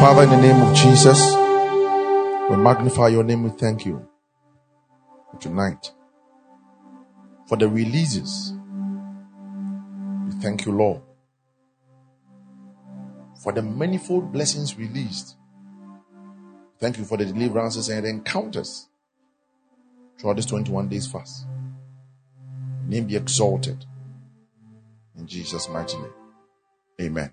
Father, in the name of Jesus, we magnify your name. We thank you tonight for the releases. We thank you, Lord, for the manifold blessings released. Thank you for the deliverances and the encounters throughout this 21 days fast. Name be exalted. In Jesus' mighty name. Amen.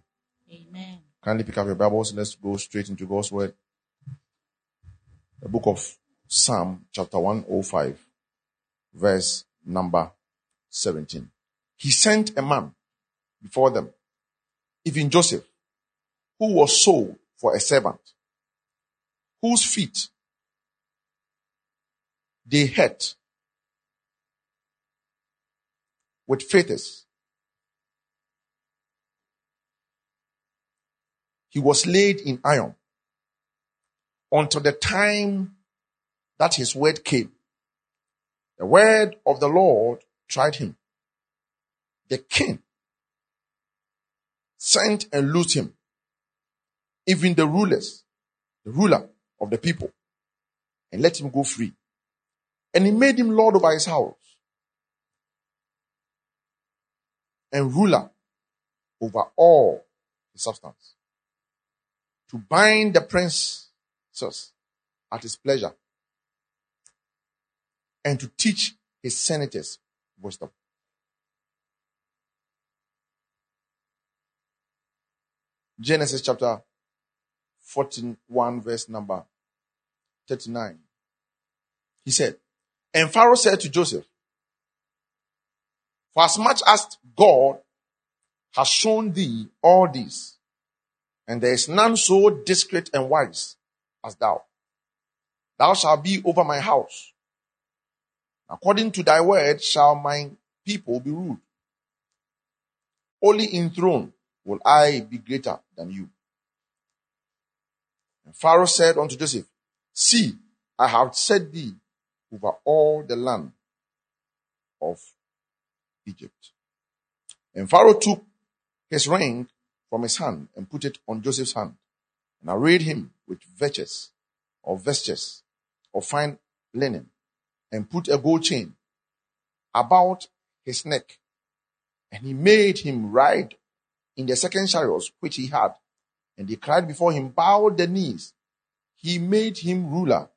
Amen. Kindly pick up your Bibles let's go straight into God's Word. The book of Psalm, chapter 105, verse number 17. He sent a man before them, even Joseph, who was sold for a servant, whose feet they hurt with fetters. He was laid in iron until the time that his word came. The word of the Lord tried him. The king sent and loosed him. Even the rulers, the ruler of the people, and let him go free. And he made him lord over his house and ruler over all his substance to bind the princes at his pleasure and to teach his senators wisdom. Genesis chapter 41, verse number 39. He said, And Pharaoh said to Joseph, For as much as God has shown thee all this, and there is none so discreet and wise as thou, thou shalt be over my house. According to thy word shall my people be ruled. Only in throne will I be greater than you. And Pharaoh said unto Joseph, See, I have set thee over all the land of Egypt. And Pharaoh took his ring from his hand and put it on Joseph's hand and arrayed him with vetches or vestures of fine linen and put a gold chain about his neck. And he made him ride in the second chariots which he had. And they cried before him, bowed the knees. He made him ruler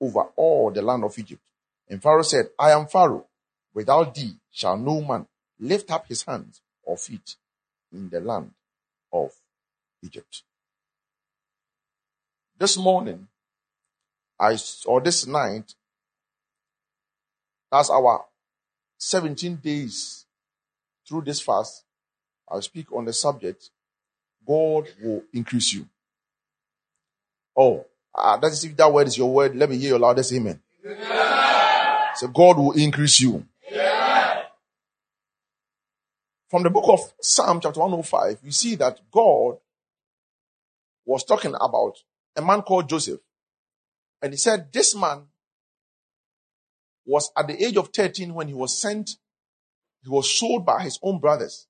over all the land of Egypt. And Pharaoh said, I am Pharaoh. Without thee shall no man lift up his hands or feet in the land of Egypt. This morning, I, or this night, that's our 17 days through this fast. I'll speak on the subject. God will increase you. Oh, uh, that is if that word is your word. Let me hear your loudest amen. Yeah. So God will increase you. Yeah. From the book of Psalm chapter 105, we see that God was talking about a man called Joseph. And he said, this man was at the age of 13 when he was sent, he was sold by his own brothers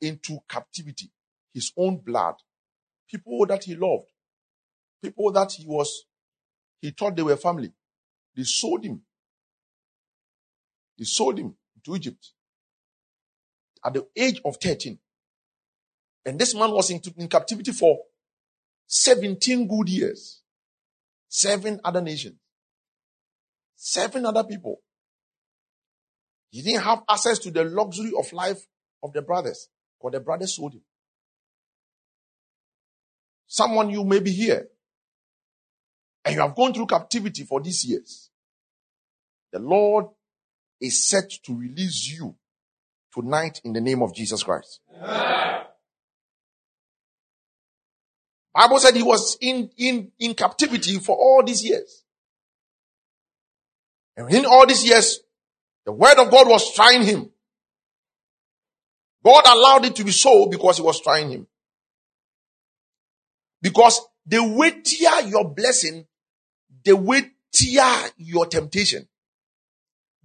into captivity, his own blood, people that he loved, people that he was, he thought they were family. They sold him. They sold him to Egypt at the age of 13. And this man was in, in captivity for 17 good years. Seven other nations. Seven other people. He didn't have access to the luxury of life of the brothers because the brothers sold him. Someone you may be here and you have gone through captivity for these years. The Lord is set to release you tonight in the name of Jesus Christ. Amen. Bible said he was in, in, in captivity for all these years. And in all these years, the word of God was trying him. God allowed it to be so because he was trying him. Because the weightier your blessing, the weightier your temptation.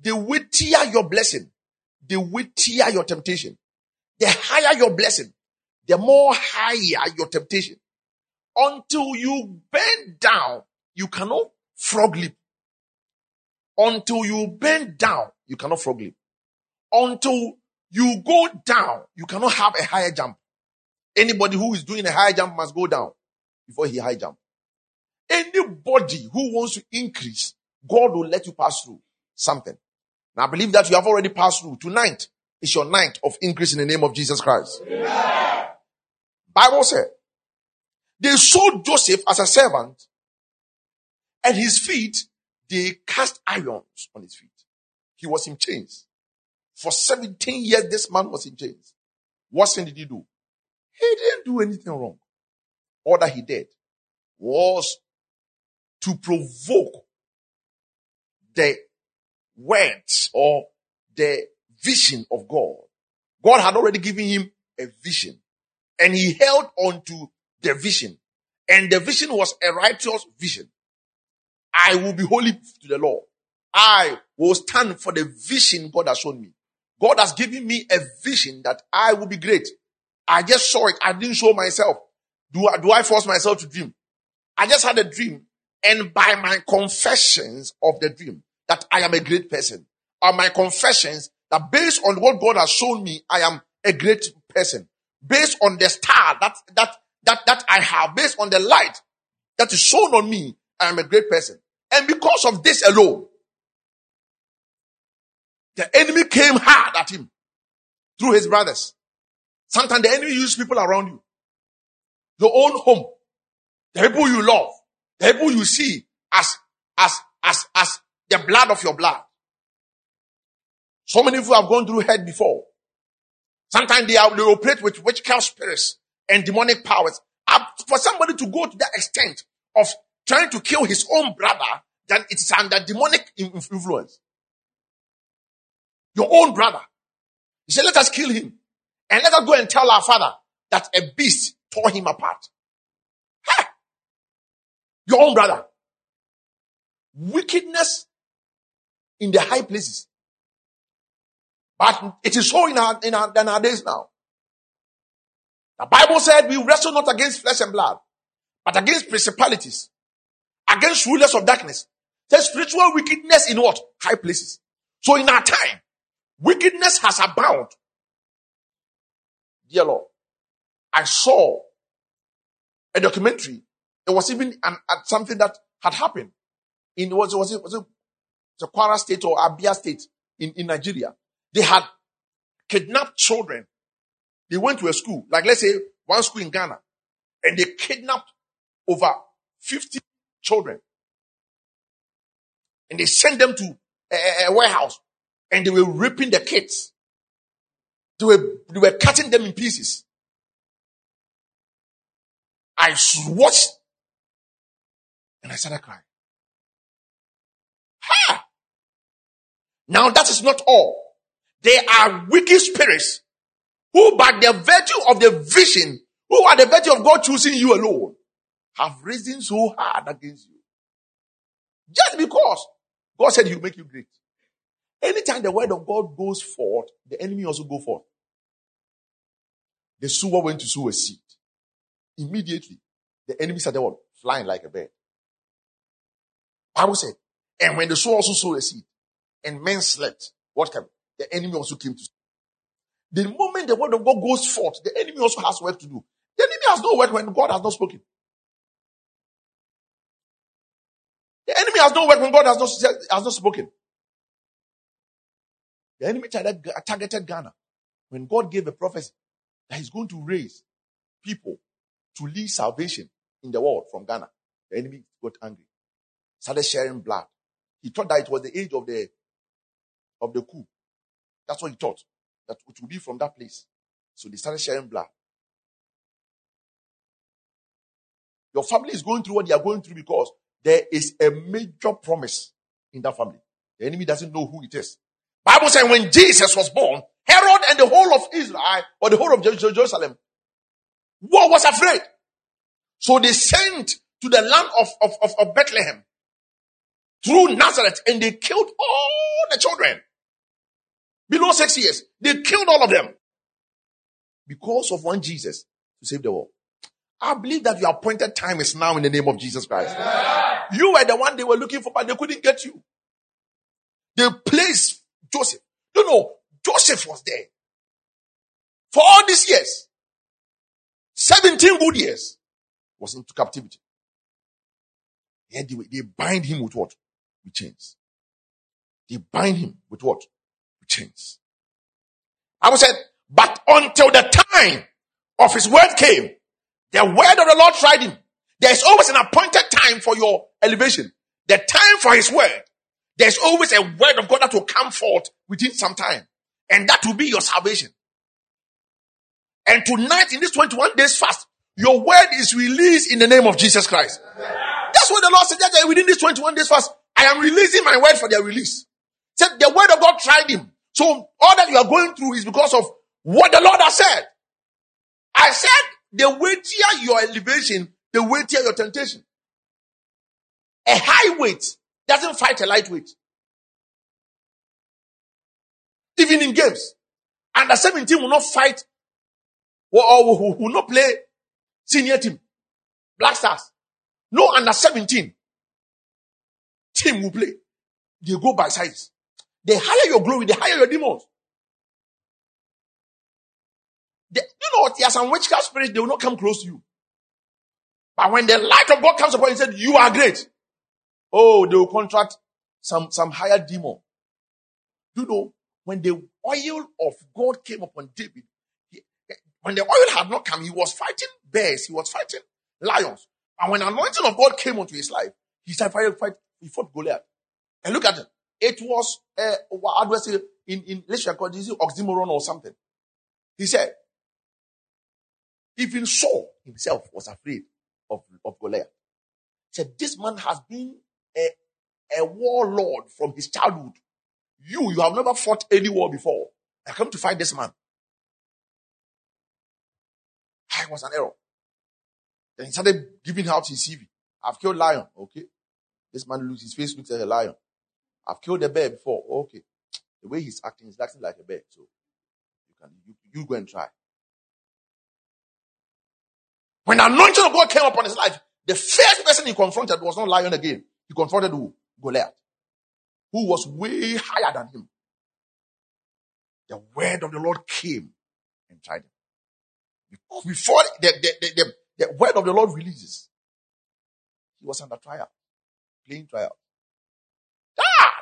The weightier your blessing, the weightier your temptation. The higher your blessing, the more higher your temptation. until you bend down, you cannot frog leap. Until you bend down, you cannot frog leap. Until you go down, you cannot have a higher jump. Anybody who is doing a high jump must go down before he high jump. Anybody who wants to increase, God will let you pass through something. Now I believe that you have already passed through. Tonight is your night of increase in the name of Jesus Christ. Yeah. Bible said they sold Joseph as a servant and his feet, they cast irons on his feet. He was in chains. For 17 years, this man was in chains. What sin did he do? He didn't do anything wrong. All that he did was to provoke the words or the vision of God. God had already given him a vision and he held on to the vision. And the vision was a righteous vision. I will be holy to the Lord. I will stand for the vision God has shown me. God has given me a vision that I will be great. I just saw it. I didn't show myself. Do I, do I force myself to dream? I just had a dream. And by my confessions of the dream that I am a great person, are my confessions that based on what God has shown me, I am a great person. Based on the star that, that, that, that I have, based on the light that is shown on me, I am a great person. And because of this alone, the enemy came hard at him through his brothers. Sometimes the enemy uses people around you. Your own home. The people you love. The people you see as, as, as, as the blood of your blood. So many of you have gone through hell before. Sometimes they, are, they operate with witchcraft spirits and demonic powers. For somebody to go to that extent of trying to kill his own brother, then it's under demonic influence. Your own brother. He said, let us kill him. And let us go and tell our father that a beast tore him apart. Ha! Your own brother. Wickedness in the high places. But it is so in our, in our, in our days now. The Bible said we wrestle not against flesh and blood, but against principalities, against rulers of darkness. There's spiritual wickedness in what? High places. So in our time, wickedness has abound. Dear Lord, I saw a documentary. It was even an, something that had happened in was was it was it the State or Abia State in, in Nigeria. They had kidnapped children. They went to a school, like let's say one school in Ghana, and they kidnapped over 50 children. And they sent them to a, a warehouse and they were ripping the kids. They were, they were cutting them in pieces. I watched and I started crying. Ha! Now that is not all. They are wicked spirits who by the virtue of the vision, who are the virtue of God choosing you alone, have risen so hard against you. Just because God said he'll make you great. Anytime the word of God goes forth, the enemy also go forth. The sower went to sow a seed. Immediately, the enemy started what? Flying like a bird. Bible said, and when the sower also sowed a seed, and men slept, what came? The enemy also came to. The moment the word of God goes forth, the enemy also has work to do. The enemy has no work when God has not spoken. The enemy has no work when God has not, has not spoken. The enemy targeted Ghana when God gave a prophecy that he's going to raise people to lead salvation in the world from Ghana. The enemy got angry, started sharing blood. He thought that it was the age of the of the coup. That's what he thought that it would be from that place. So they started sharing blood. Your family is going through what they are going through because there is a major promise in that family. The enemy doesn't know who it is. Bible says when Jesus was born, Herod and the whole of Israel or the whole of Jerusalem was afraid. So they sent to the land of, of, of Bethlehem through Nazareth and they killed all the children below six years. They killed all of them because of one Jesus to save the world. I believe that your appointed time is now in the name of Jesus Christ. You were the one they were looking for, but they couldn't get you. They placed Joseph. You know, Joseph was there for all these years. 17 good years was into captivity. They, they bind him with what? With chains. They bind him with what? Chains. I was said, but until the time of his word came, the word of the Lord tried him. There's always an appointed time for your elevation. The time for his word. There's always a word of God that will come forth within some time. And that will be your salvation. And tonight in this 21 days fast, your word is released in the name of Jesus Christ. That's what the Lord said that within this 21 days fast, I am releasing my word for their release. Said the word of God tried him. So all that you are going through is because of what the Lord has said. I said the weightier your elevation, the weightier your temptation. A high weight doesn't fight a lightweight. Even in games. Under 17 will not fight or will not play senior team. Black Stars. No under 17 team will play. They go by size. They higher your glory, they higher your demons. They, you know what? There are some witchcraft spirits, they will not come close to you. But when the light of God comes upon you and said, You are great. Oh, they will contract some, some higher demon. You know, when the oil of God came upon David, he, when the oil had not come, he was fighting bears, he was fighting lions. And when anointing of God came onto his life, he started fight, he fought Goliath. And look at it. It was, uh, how do I say, in, in, let's record, this oxymoron or something. He said, even Saul himself was afraid of, of Goliath. He said, this man has been a, a warlord from his childhood. You, you have never fought any war before. I come to fight this man. I was an error. Then he started giving out his CV. I've killed lion. Okay. This man looks, his face looks like a lion. I've killed a bear before. Okay. The way he's acting, he's acting like a bear. So you can, you, you go and try. When the anointing of God came upon his life, the first person he confronted was not lion again. He confronted who? Goliath, who was way higher than him. The word of the Lord came and tried him. Before the, the, the, the, the word of the Lord releases, he was under trial, playing trial.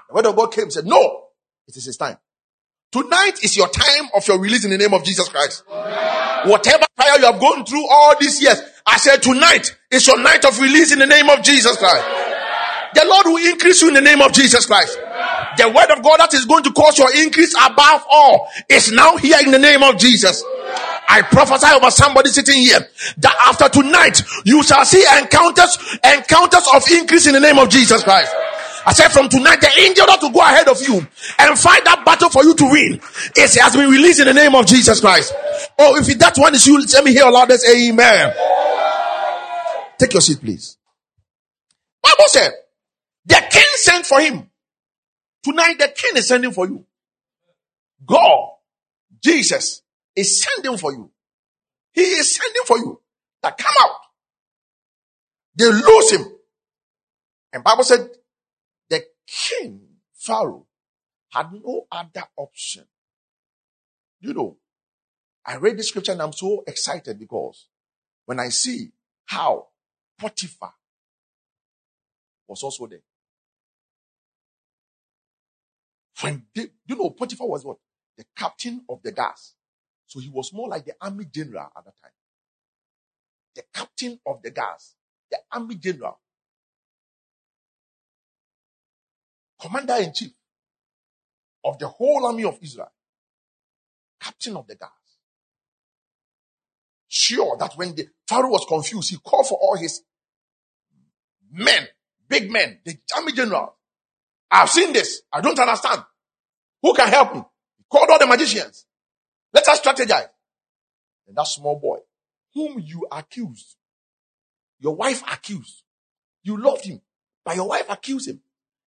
The word of God came and said, No, it is his time. Tonight is your time of your release in the name of Jesus Christ. Whatever fire you have gone through all these years, I said tonight is your night of release in the name of Jesus Christ. The Lord will increase you in the name of Jesus Christ. The word of God that is going to cause your increase above all is now here in the name of Jesus. I prophesy over somebody sitting here that after tonight you shall see encounters, encounters of increase in the name of Jesus Christ. I said from tonight, the angel that will go ahead of you and fight that battle for you to win. It has been released in the name of Jesus Christ. Oh, if that one is you, let me hear a loudest amen. Take your seat, please. Bible said, the king sent for him. Tonight, the king is sending for you. God, Jesus, is sending for you. He is sending for you. That come out. They lose him. And Bible said king, Pharaoh, had no other option. You know, I read the scripture and I'm so excited because when I see how Potiphar was also there. When they, you know, Potiphar was what? The captain of the guards. So he was more like the army general at that time. The captain of the guards, the army general. Commander in chief of the whole army of Israel, captain of the guards. Sure that when the Pharaoh was confused, he called for all his men, big men, the army general. I've seen this. I don't understand. Who can help me? He called all the magicians. Let us strategize. And that small boy, whom you accused, your wife accused, you loved him, but your wife accused him.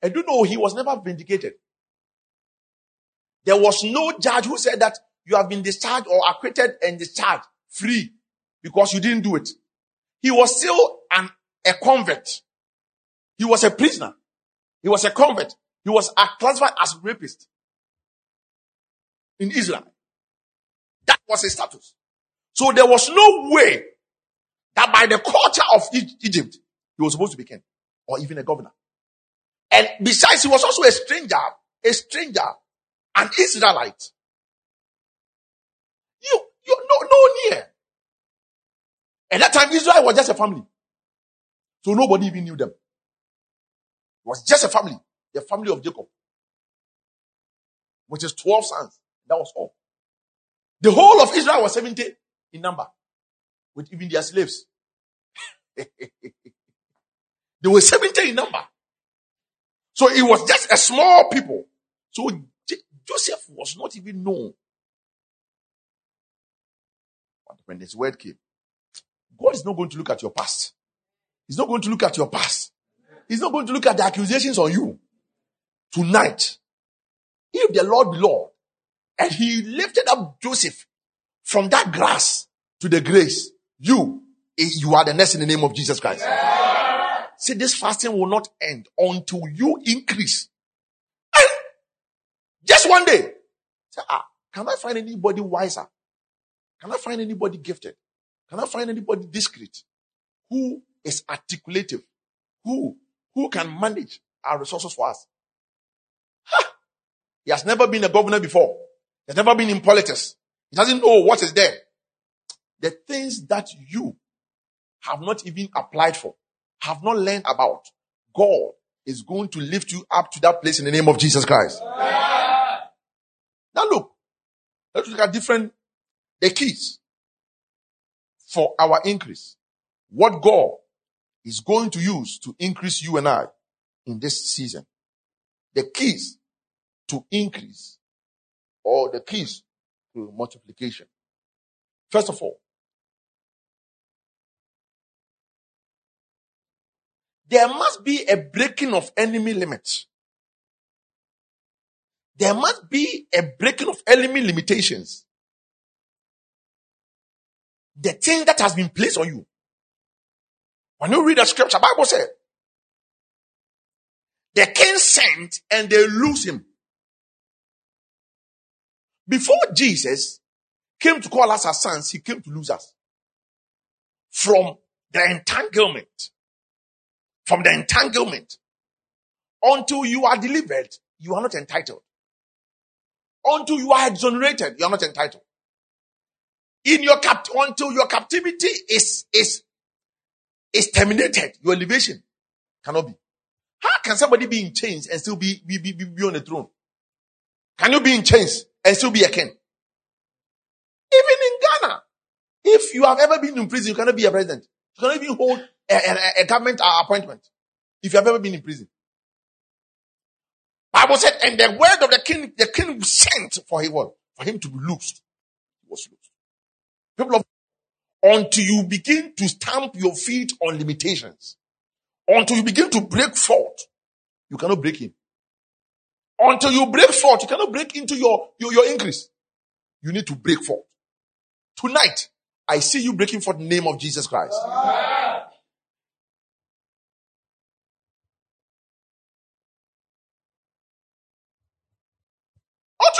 And you know, he was never vindicated. There was no judge who said that you have been discharged or acquitted and discharged free because you didn't do it. he was still an, a convert. He was a prisoner. He was a convert. He was classified as rapist in Israel. That was his status. So there was no way that by the culture of Egypt, he was supposed to be king or even a governor. And besides, he was also a stranger, a stranger, an Israelite. You, you, no, no near. At that time, Israel was just a family. So nobody even knew them. It was just a family, the family of Jacob, which is 12 sons. That was all. The whole of Israel was 70 in number, with even their slaves. they were 70 in number. So it was just a small people. So J- Joseph was not even known. But when this word came, God is not going to look at your past. He's not going to look at your past. He's not going to look at the accusations on you. Tonight, if the Lord be Lord, and he lifted up Joseph from that grass to the grace, you, eh, you are the next in the name of Jesus Christ. Yeah. See, this fasting will not end until you increase. And just one day, say, ah, can I find anybody wiser? Can I find anybody gifted? Can I find anybody discreet who is articulative? Who, who can manage our resources for us? Ha! He has never been a governor before. He has never been in politics. He doesn't know what is there. The things that you have not even applied for, have not learned about, God is going to lift you up to that place in the name of Jesus Christ. Yeah. Now look, let's look at different, the keys for our increase. What God is going to use to increase you and I in this season. The keys to increase or the keys to multiplication. First of all, there must be a breaking of enemy limits. There must be a breaking of enemy limitations. The thing that has been placed on you. When you read the scripture, Bible said, the king sent and they lose him. Before Jesus came to call us as sons, he came to lose us from the entanglement. From the entanglement. Until you are delivered, you are not entitled. Until you are exonerated, you are not entitled. In your cap, until your captivity is, is, is terminated, your elevation cannot be. How can somebody be in chains and still be, be, be, be on the throne? Can you be in chains and still be a king. Even in Ghana, if you have ever been in prison, you cannot be a president. You cannot even hold a, a, a government uh, appointment if you have ever been in prison. Bible said, and the word of the king, the king sent for him for him to be loosed. He was loosed. People of until you begin to stamp your feet on limitations, until you begin to break forth, you cannot break in. Until you break forth, you cannot break into your, your, your increase. You need to break forth. Tonight, I see you breaking forth the name of Jesus Christ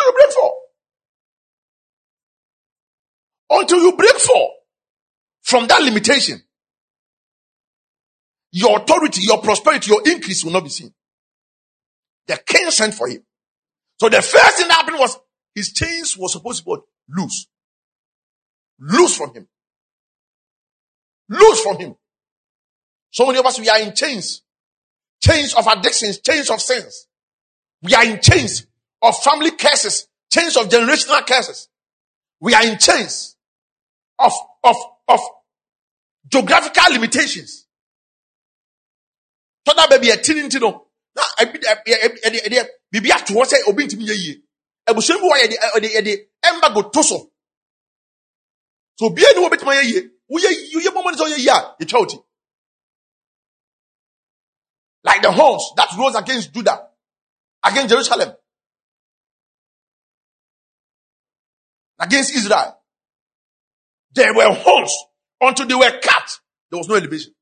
you break forth. Until you break forth from that limitation, your authority, your prosperity, your increase will not be seen. The king sent for him. So the first thing that happened was his chains were supposed to be loose. Loose from him. Loose from him. So many of us, we are in chains. Chains of addictions, chains of sins. We are in chains of family curses, chains of generational curses. We are in chains of, of, of geographical limitations. So that baby a tin know na ato hɔ sɛ obi ntumi yɛ yie abusua bi wɔ yɛde ɛde ɛde ɛmbago to so so obiara ni wɔ betuma yɛ yie woyɛ woyɛ bɔmɔ ne sɛ ɔyɛ yie like the horns that rose against Judah against Jerusalem against Israel there were horns until they were cut There was no elevation.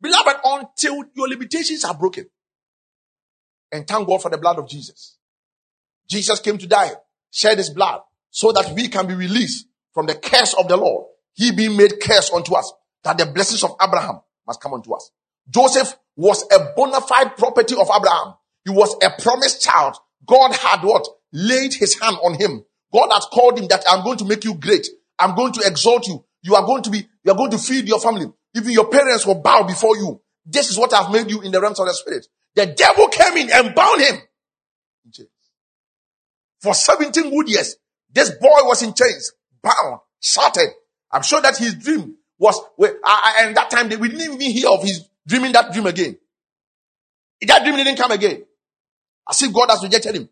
Beloved, until your limitations are broken. And thank God for the blood of Jesus. Jesus came to die, shed his blood, so that we can be released from the curse of the Lord. He being made curse unto us, that the blessings of Abraham must come unto us. Joseph was a bona fide property of Abraham. He was a promised child. God had what? Laid his hand on him. God had called him that I'm going to make you great. I'm going to exalt you. You are going to be, you are going to feed your family. Even your parents will bow before you. This is what I've made you in the realms of the spirit. The devil came in and bound him in chains. For 17 good years, this boy was in chains, bound, shattered. I'm sure that his dream was, and that time we didn't even hear of his dreaming that dream again. That dream didn't come again. As if God has rejected him.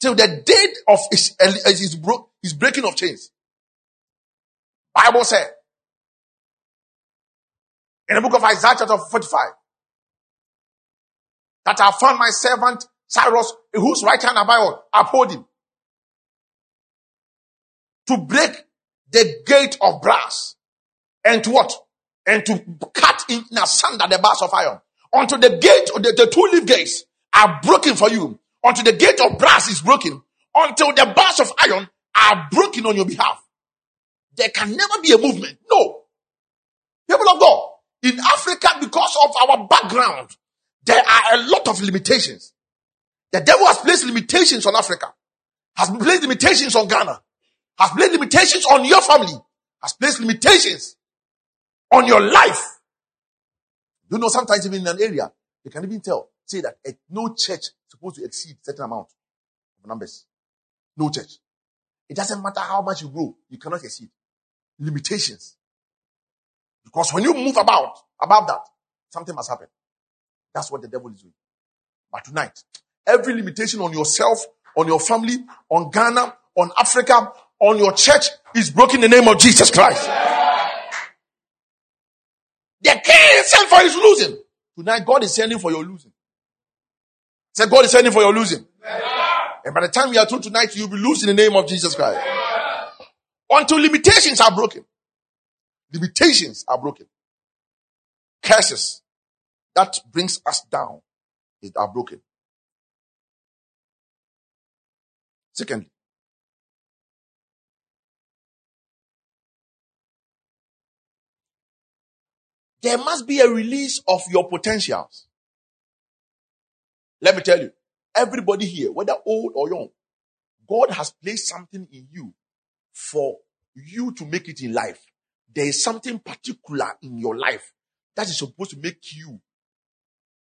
Till the day of his, his, his breaking of chains. Bible said, in the book of Isaiah chapter 45, that I found my servant Cyrus, whose right hand I uphold him, to break the gate of brass, and to what? And to cut in asunder the bars of iron. Until the gate, the, the two leaf gates are broken for you. Until the gate of brass is broken. Until the bars of iron are broken on your behalf. There can never be a movement. No. People of God, in Africa, because of our background, there are a lot of limitations. The devil has placed limitations on Africa, has placed limitations on Ghana, has placed limitations on your family, has placed limitations on your life. You know, sometimes even in an area, they can even tell, say that eh, no church is supposed to exceed certain amount of numbers. No church. It doesn't matter how much you grow, you cannot exceed. Limitations. Because when you move about, above that, something must happen. That's what the devil is doing. But tonight, every limitation on yourself, on your family, on Ghana, on Africa, on your church is broken in the name of Jesus Christ. The king sent for his losing. Tonight, God is sending for your losing. Said God is sending for your losing. And by the time we are through tonight, you'll be losing in the name of Jesus Christ. Until limitations are broken. Limitations are broken. Curses that brings us down are broken. Secondly, there must be a release of your potentials. Let me tell you, everybody here, whether old or young, God has placed something in you for you to make it in life there is something particular in your life that is supposed to make you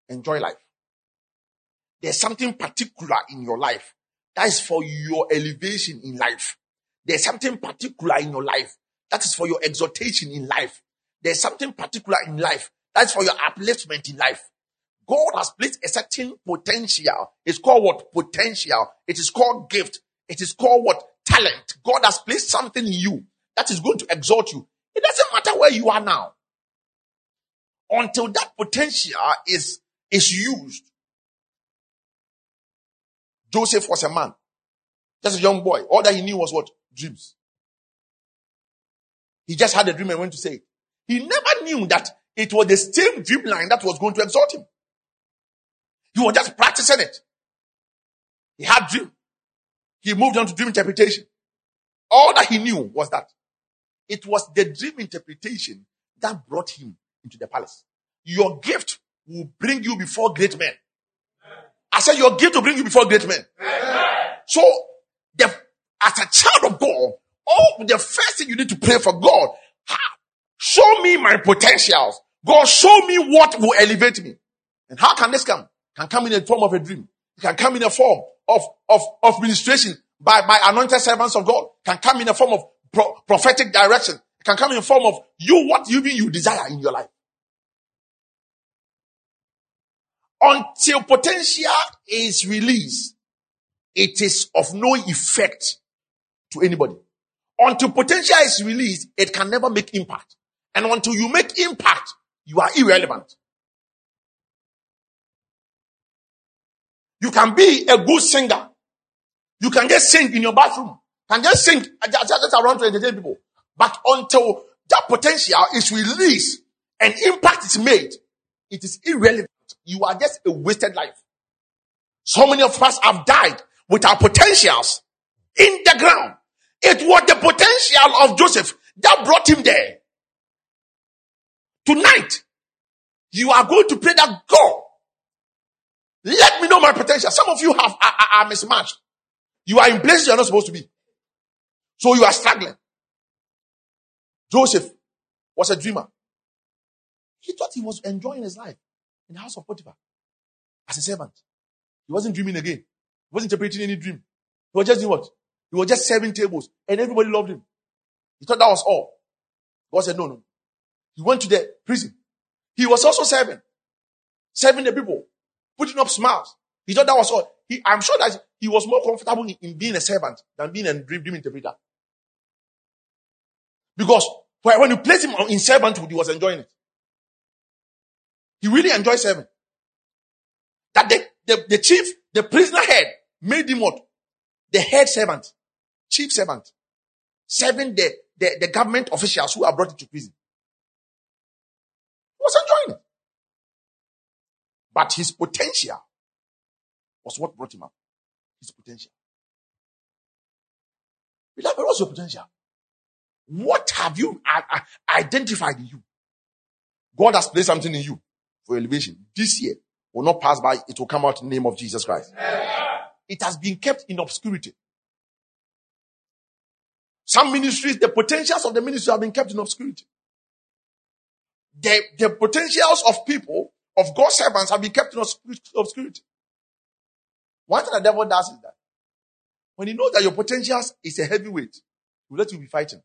enjoy life. There's something particular in your life that is for your elevation in life. There's something particular in your life that is for your exaltation in life. There's something particular in life that is for your upliftment in life. God has placed a certain potential. It's called what? Potential. It is called gift. It is called what? Talent. God has placed something in you that is going to exalt you. It doesn't matter where you are now. Until that potential is, is used. Joseph was a man. Just a young boy. All that he knew was what? Dreams. He just had a dream and went to say it. He never knew that it was the same dream line that was going to exalt him. He was just practicing it. He had dream. He moved on to dream interpretation. All that he knew was that it was the dream interpretation that brought him into the palace. Your gift will bring you before great men. I said your gift will bring you before great men. So, the, as a child of God, all the first thing you need to pray for God, show me my potentials. God, show me what will elevate me. And how can this come? Can come in the form of a dream. Can come in a form of, of, of ministration by, by anointed servants of God. Can come in a form of pro- prophetic direction. Can come in the form of you, what you mean you desire in your life. Until potential is released, it is of no effect to anybody. Until potential is released, it can never make impact. And until you make impact, you are irrelevant. You can be a good singer. You can just sing in your bathroom can just sing just, just around to entertain people. But until that potential is released, and impact is made, it is irrelevant. You are just a wasted life. So many of us have died with our potentials in the ground. It was the potential of Joseph that brought him there. Tonight, you are going to pray that God, let me know my potential. Some of you have are, are mismatched. You are in places you are not supposed to be. So you are struggling. Joseph was a dreamer. He thought he was enjoying his life in the house of Potiphar as a servant. He wasn't dreaming again. He wasn't interpreting any dream. He was just doing what? He was just serving tables and everybody loved him. He thought that was all. God said, no, no. He went to the prison. He was also serving, serving the people, putting up smiles. He thought that was all. He, I'm sure that he was more comfortable in, in being a servant than being a dream, dream interpreter. Because when you place him in servanthood, he was enjoying it. He really enjoyed serving. That the, the, the chief, the prisoner head made him what? The head servant, chief servant, serving the, the, the government officials who are brought into prison. He was enjoying it. But his potential was what brought him up. His potential. Beloved, what's your potential? What have you identified in you? God has placed something in you for elevation. This year will not pass by. It will come out in the name of Jesus Christ. It has been kept in obscurity. Some ministries, the potentials of the ministry have been kept in obscurity. The, the potentials of people, of God's servants have been kept in obscurity. One thing the devil does is that when he knows that your potentials is a heavy weight, he will let you be fighting.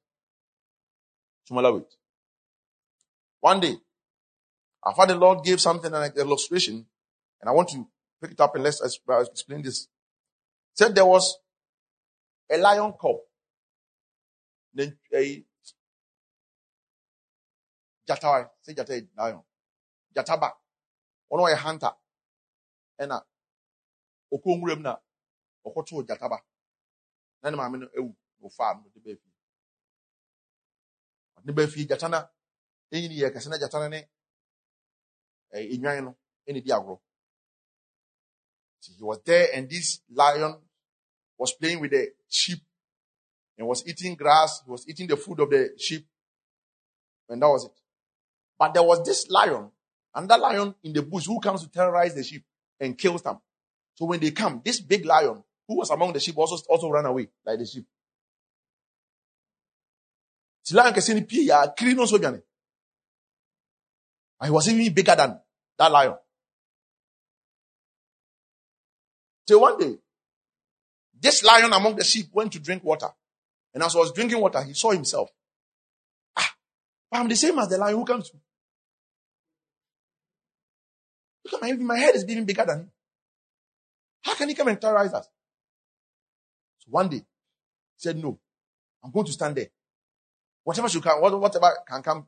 Smaller weight. One day, I thought the Lord gave something like an illustration, and I want to pick it up and let's uh, explain this. Said there was a lion cub. Then eh, a jatawa, say jata lion. Jataba. One a hunter. And a okonwurem na ɔkɔtoo gyataba na ne maame no ewu wɔfaa no de baa fie ɔde baa fie gyata na enyini yɛ kɛse na gyata no ne enwan no ɛna di agorɔ so he was there and this lion was playing with the sheep and was eating grass he was eating the food of the sheep. And that was it. But there was this lion another lion in the bush who comes to terrorize the sheep and kills them so when they come, this big lion who was among the sheep also, also ran away like the sheep. And he was even bigger than that lion. So one day, this lion among the sheep went to drink water. And as he was drinking water, he saw himself. Ah, I'm the same as the lion who comes. Look at my, my head is even bigger than him. How can he come and terrorize us? So one day, he said, No, I'm going to stand there. Whatever should come, whatever can come,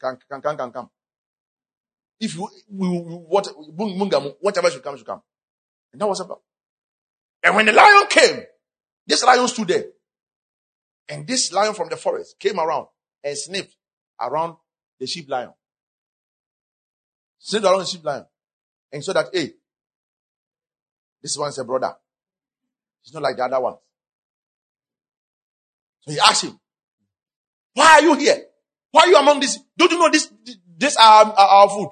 can, can, can, can come. If you, what, whatever should come, should come. And that was about. And when the lion came, this lion stood there. And this lion from the forest came around and sniffed around the sheep lion. Sniffed around the sheep lion. And so that, hey, this one's a brother. He's not like the other ones. So he asked him, why are you here? Why are you among this? Don't you know this, this are our, our food?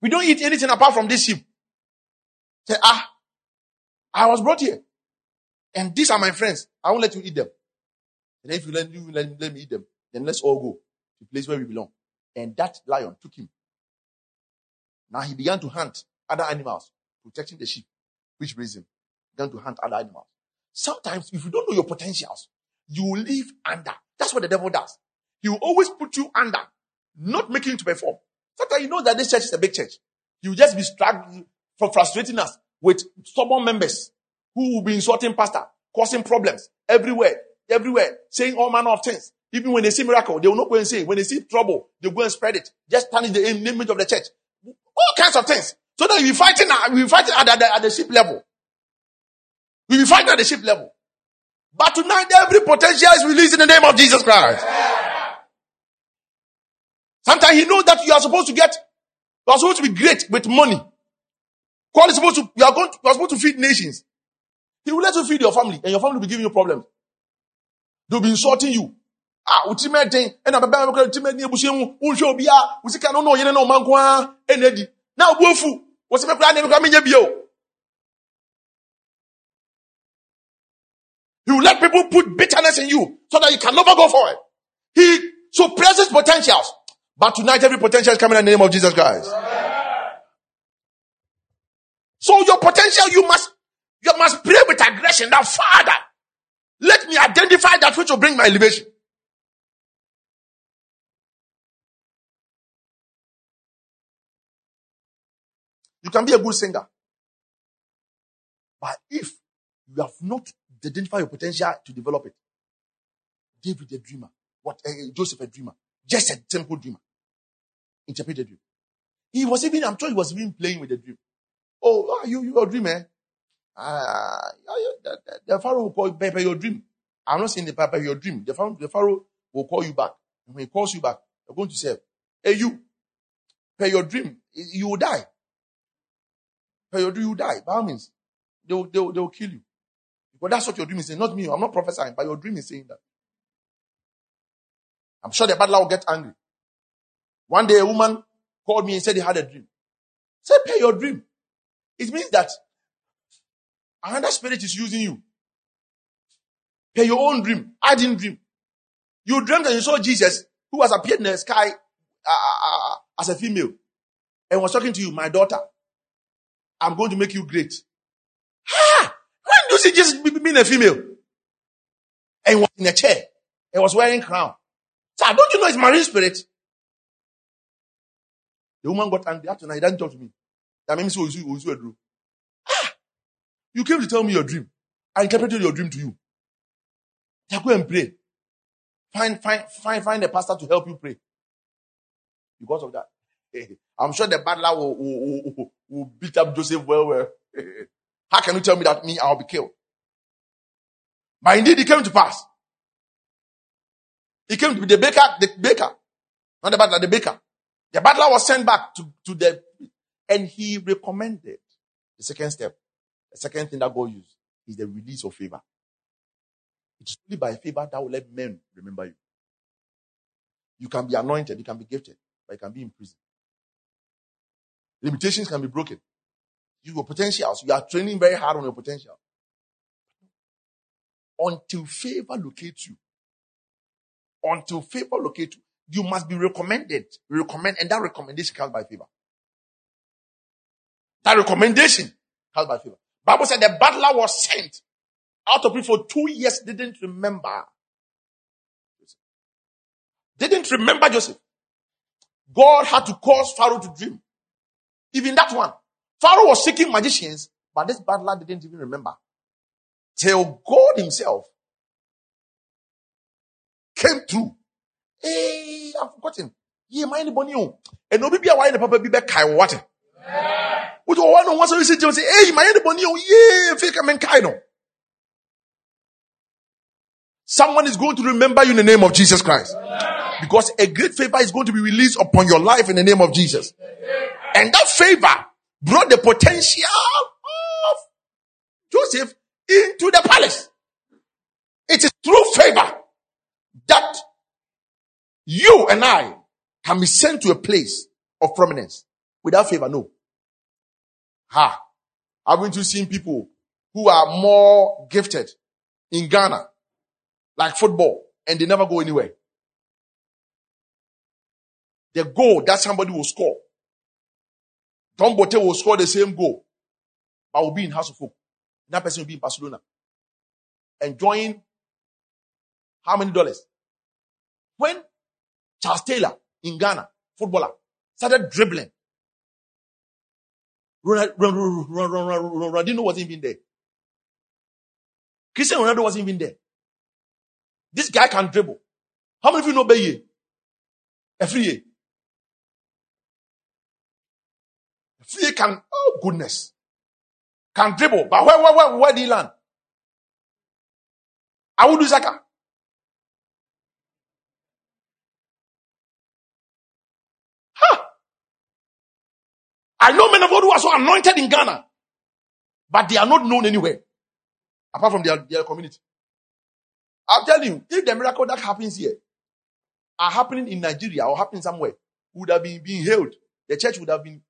We don't eat anything apart from this sheep. Say, ah, I was brought here. And these are my friends. I won't let you eat them. And if you let, you let, let me eat them, then let's all go to the place where we belong. And that lion took him. Now he began to hunt other animals, protecting the sheep which brings him down to hunt other animals. Sometimes, if you don't know your potentials, you will live under. That's what the devil does. He will always put you under, not making you to perform. Sometimes you know that this church is a big church. You will just be struggling for frustrating us with stubborn members who will be insulting pastor, causing problems everywhere, everywhere, saying all manner of things. Even when they see miracle, they will not go and say. When they see trouble, they go and spread it. Just tarnish the image of the church. All kinds of things. So that we fighting, we fighting at, at, at the ship level. We be fighting at the ship level. But tonight, every potential is released in the name of Jesus Christ. Sometimes he knows that you are supposed to get, you are supposed to be great with money. God is supposed to, you are going, to, you are supposed to feed nations. He will let you feed your family, and your family will be giving you problems. They'll be insulting you. Ah, uti me den, and I'm about to me near Bushim, Unsho Bia, Usika no, you know, Manqua, and Eddie. Now, Wolfu, what's the plan? Never coming here. He will let people put bitterness in you so that you can never go for it. He suppresses potentials. But tonight, every potential is coming in the name of Jesus Christ. So your potential, you must, you must pray with aggression that Father, let me identify that which will bring my elevation. You can be a good singer. But if you have not identified your potential to develop it, David a dreamer, what uh, Joseph a dreamer, just a simple dreamer, interpreted dream. He was even, I'm sure he was even playing with the dream. Oh, you, you, your dream, eh? Uh, the, the, the Pharaoh will call you, your dream. I'm not saying the Papa, your dream. The Pharaoh, the Pharaoh will call you back. And when he calls you back, you're going to say, Hey, you, pay your dream, you will die. Your dream, you die. By all means, they will, they will, they will kill you. Because that's what your dream is saying. Not me. I'm not prophesying, but your dream is saying that. I'm sure the battler will get angry. One day a woman called me and said he had a dream. Say, pay your dream. It means that another spirit is using you. Pay your own dream. I didn't dream. You dreamed and you saw Jesus who has appeared in the sky uh, uh, uh, as a female and was talking to you, my daughter. I'm going to make you great. Ha! When do see Jesus being a female? And was in a chair and was wearing crown. So don't you know it's marine spirit? The woman got angry after he didn't talk to me. That means you a dream. Ah, you came to tell me your dream. I interpreted your dream to you. Now go and pray. Find, find, find, find a pastor to help you pray. Because of that. I'm sure the battler will, will, will, will beat up Joseph well, well. How can you tell me that me, I'll be killed? But indeed, it came to pass. He came to be the baker, the baker. Not the butler, the baker. The butler was sent back to, to the, and he recommended the second step. The second thing that God used is the release of favor. It's only by favor that will let men remember you. You can be anointed, you can be gifted, but you can be in prison. Limitations can be broken. Your potentials, you are training very hard on your potential. Until favor locates you, until favor locates you, you must be recommended. Recommend, and that recommendation comes by favor. That recommendation comes by favor. Bible said the butler was sent out of it for two years, didn't remember. Didn't remember Joseph. God had to cause Pharaoh to dream. Even that one. Pharaoh was seeking magicians, but this bad lad didn't even remember. Till God himself came through Hey, I've forgotten. Yeah, my anybody on. And no be why the papa be back water. With one on once you say, hey, my anybody on. Yeah, fake men kai no. Someone is going to remember you in the name of Jesus Christ. Because a great favor is going to be released upon your life in the name of Jesus. And that favor brought the potential of Joseph into the palace. It is through favor that you and I can be sent to a place of prominence without favor. No. Ha. Haven't you seen people who are more gifted in Ghana, like football, and they never go anywhere? The goal that somebody will score. Tom Bote will score the same goal, but will be in House of Hope. That person will be in Barcelona. Enjoying how many dollars? When Charles Taylor in Ghana, footballer, started dribbling. Ronaldinho wasn't even there. Cristiano Ronaldo wasn't even there. This guy can dribble. How many of you know Beye? Every year. Every can, oh goodness. Can dribble. But where, where, where, where did he land? Awudu Zaka. I know men of God who are so anointed in Ghana, but they are not known anywhere apart from their, their community. I'll tell you, if the miracle that happens here are happening in Nigeria or happening somewhere, would have been being hailed. The church would have been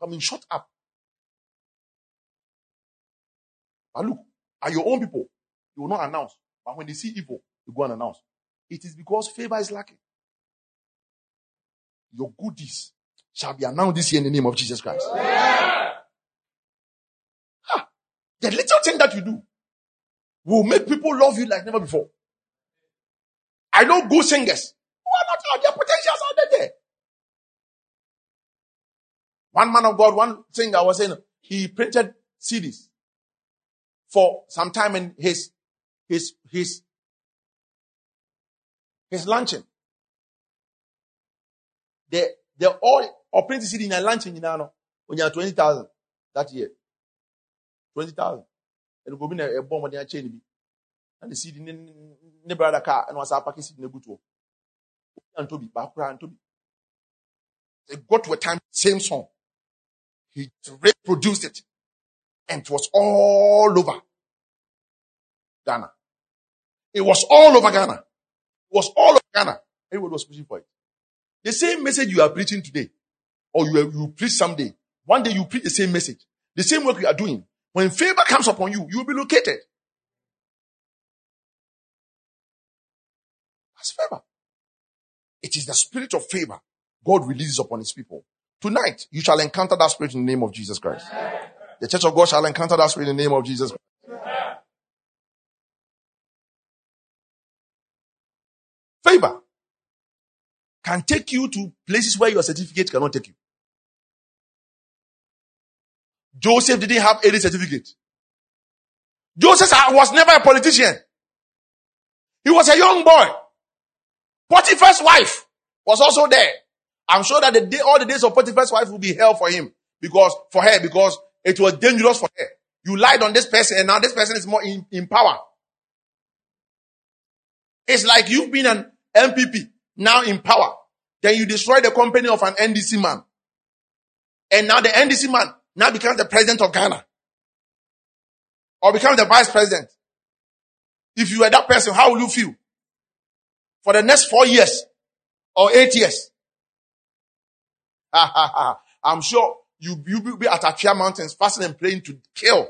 coming shut up. But look, are your own people, you will not announce. But when they see evil, you go and announce. It is because favor is lacking. Your goodies shall be announced this year in the name of Jesus Christ. Yeah. The little thing that you do will make people love you like never before. I know good singers who are not out. Their potentials are there. One man of God, one singer was saying he printed CDs for some time in his his his his luncheon. The the all or print CD in a luncheon you know when you are twenty thousand that year. Twenty thousand. And go be a bomb on the chain. And the CD ne brother car and was a package in the good one. And to be back and to be. They got to a time, same song. He reproduced it. And it was all over Ghana. It was all over Ghana. It was all over Ghana. Everybody was preaching for it. The same message you are preaching today, or you, you preach someday, one day you preach the same message, the same work you are doing. When favor comes upon you, you will be located. That's favor. It is the spirit of favor God releases upon his people. Tonight, you shall encounter that spirit in the name of Jesus Christ. The church of God shall encounter that spirit in the name of Jesus Christ. Favor can take you to places where your certificate cannot take you. Joseph didn't have any certificate. Joseph was never a politician. He was a young boy. Potiphar's wife was also there. I'm sure that the day, all the days of Potiphar's wife will be hell for him because, for her, because it was dangerous for her. You lied on this person and now this person is more in, in power. It's like you've been an NPP, now in power. Then you destroy the company of an NDC man. And now the NDC man now becomes the president of Ghana. Or becomes the vice president. If you were that person, how will you feel? For the next four years or eight years. I'm sure you, you will be at Achia Mountains fasting and praying to kill.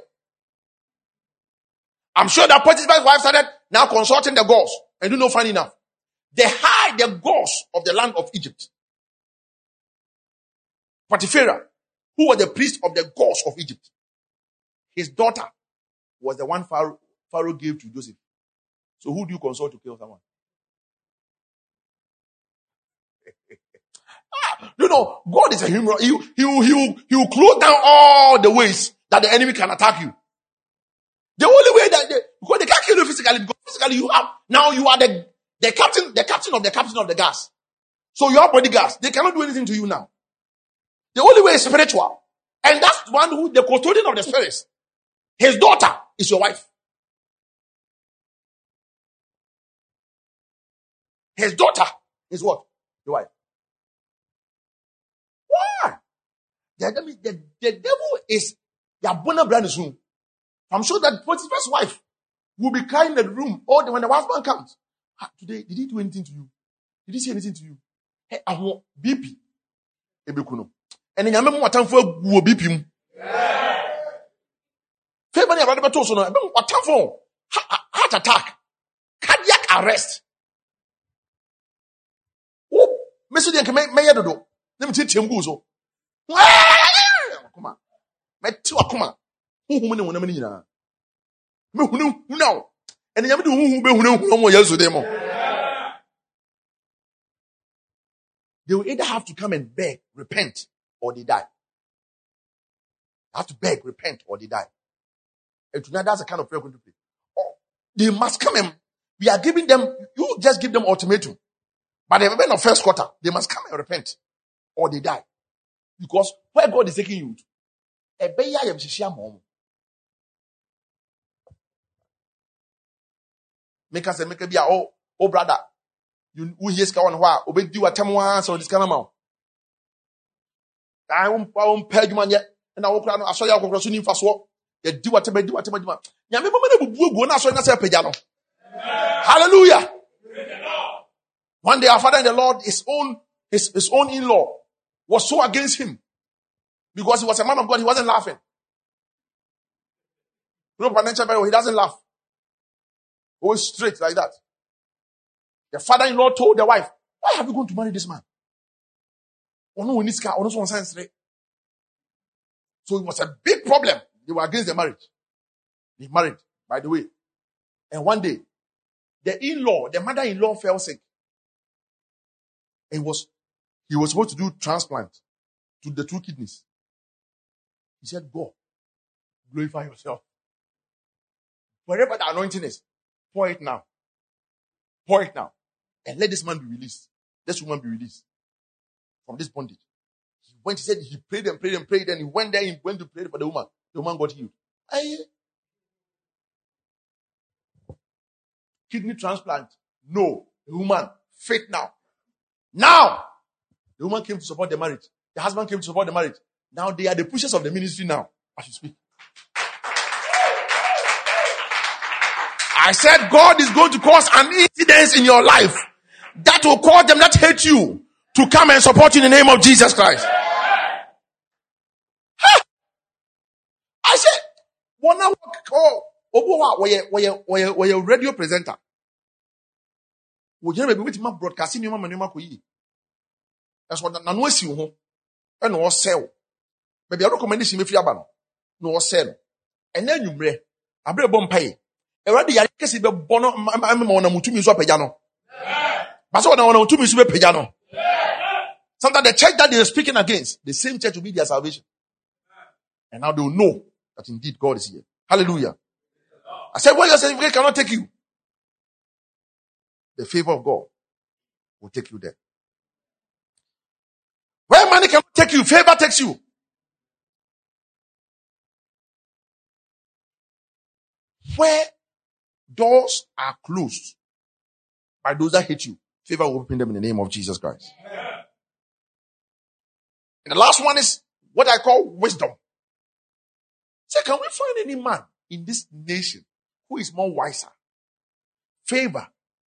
I'm sure that Potiphar's wife started now consulting the gods and do not find enough. They hide the gods of the land of Egypt. Potiphar, who was the priest of the gods of Egypt, his daughter was the one Pharaoh, Pharaoh gave to Joseph. So who do you consult to kill someone? You know, God is a humor. He, he, he, he will close down all the ways that the enemy can attack you. The only way that they, because they can't kill you physically, because physically you have, now you are the, the captain, the captain of the captain of the gas. So you have bodyguards. They cannot do anything to you now. The only way is spiritual. And that's one who, the custodian of the spirits. His daughter is your wife. His daughter is what? Your wife. The, the, the devil is Yabona brand room. I'm sure that Potiphar's wife will be crying in the room all the when the husband comes. Ah, today, did he do anything to you? Did he say anything to you? Hey, I want BP. Ebekuno. And in Yamam Watan for BP. February, I'm about to so no. Watan for heart attack, cardiac arrest. Oh, Mr. Yank, may I do? Let me teach him so akoma. Mɛte wakoma huhum ne honam no nyinaa mehunu huna wo nyame de huhu bɛhunahuna mu yesu de mu they will either have to come and beg repent or they die. They have to beg repent or they die. And tonight that's the kind of prayer we're going to pray. Oh, they must come and we are giving them you just give them ultimatum. But if the event of first quarter they must come and repent or they die because where God is taking you to, ɛbɛyɛ ayɛmhyehyɛ ama ɔmo. Meka sɛ meka bi a oh oh brother you who wohie sika wɔ ne hɔ a obɛdi w'atam a sɛ ɔde sika no ma wo. daa wompɛ adwuma nyɛ ɛna wokora no asɔre akɔkora so ni mfa soɔ yɛdi watema di watema di ma nyame bɛma no bubu aguo na asɔre na sɛ apagya no hallelujah. One day our father in the lord his own his, his own in-law was so against him. Because he was a man of god he wasn't laughing. You know financial he doesn't laugh. Always straight like that. The father-in-law told the wife why have you gone to marry this man? So it was a big problem. They were against the marriage. They married by the way. And one day the in-law the mother-in-law fell sick. It was he was supposed to do transplant to the two kidneys he said go glorify yourself wherever the anointing is pour it now pour it now and let this man be released this woman be released from this bondage. He went, he said, he prayed and prayed and prayed, and he went there, he went to pray for the woman. The woman got healed. I, kidney transplant. No. The woman, faith now. Now, the woman came to support the marriage. The husband came to support the marriage. Now they are the pushers of the ministry now, as you speak. I said God is going to cause an incident in your life that will cause them that hate you to come and support you in the name of Jesus Christ. Huh? I said, one hour oh, were you radio presenter? Wogyina baabi wetin ma broadcasting nneɛma ma nneɛma kɔ yie. Ɛso nanu esi wo ho ɛna ɔsɛ wo. Baabi a recommendation mefiri aba no na ɔsɛ no. Ɛnna enyimrɛ abere bɔ mpa yi. Ɛwurade yare kɛse bɛ bɔ no ma ɔnam otumi nso apagya no. Basa ɔnam ɔnam otumi nso bɛ pagya no. Sometimes the church that they are speaking against, the same church will be their salvation. And now they will know that indeed God is here. Hallelujah. I said, what your certificate cannot take you. The favor of God will take you there. Money cannot take you, favor takes you. Where doors are closed by those that hate you, favor will open them in the name of Jesus Christ. And the last one is what I call wisdom. So can we find any man in this nation who is more wiser? Favor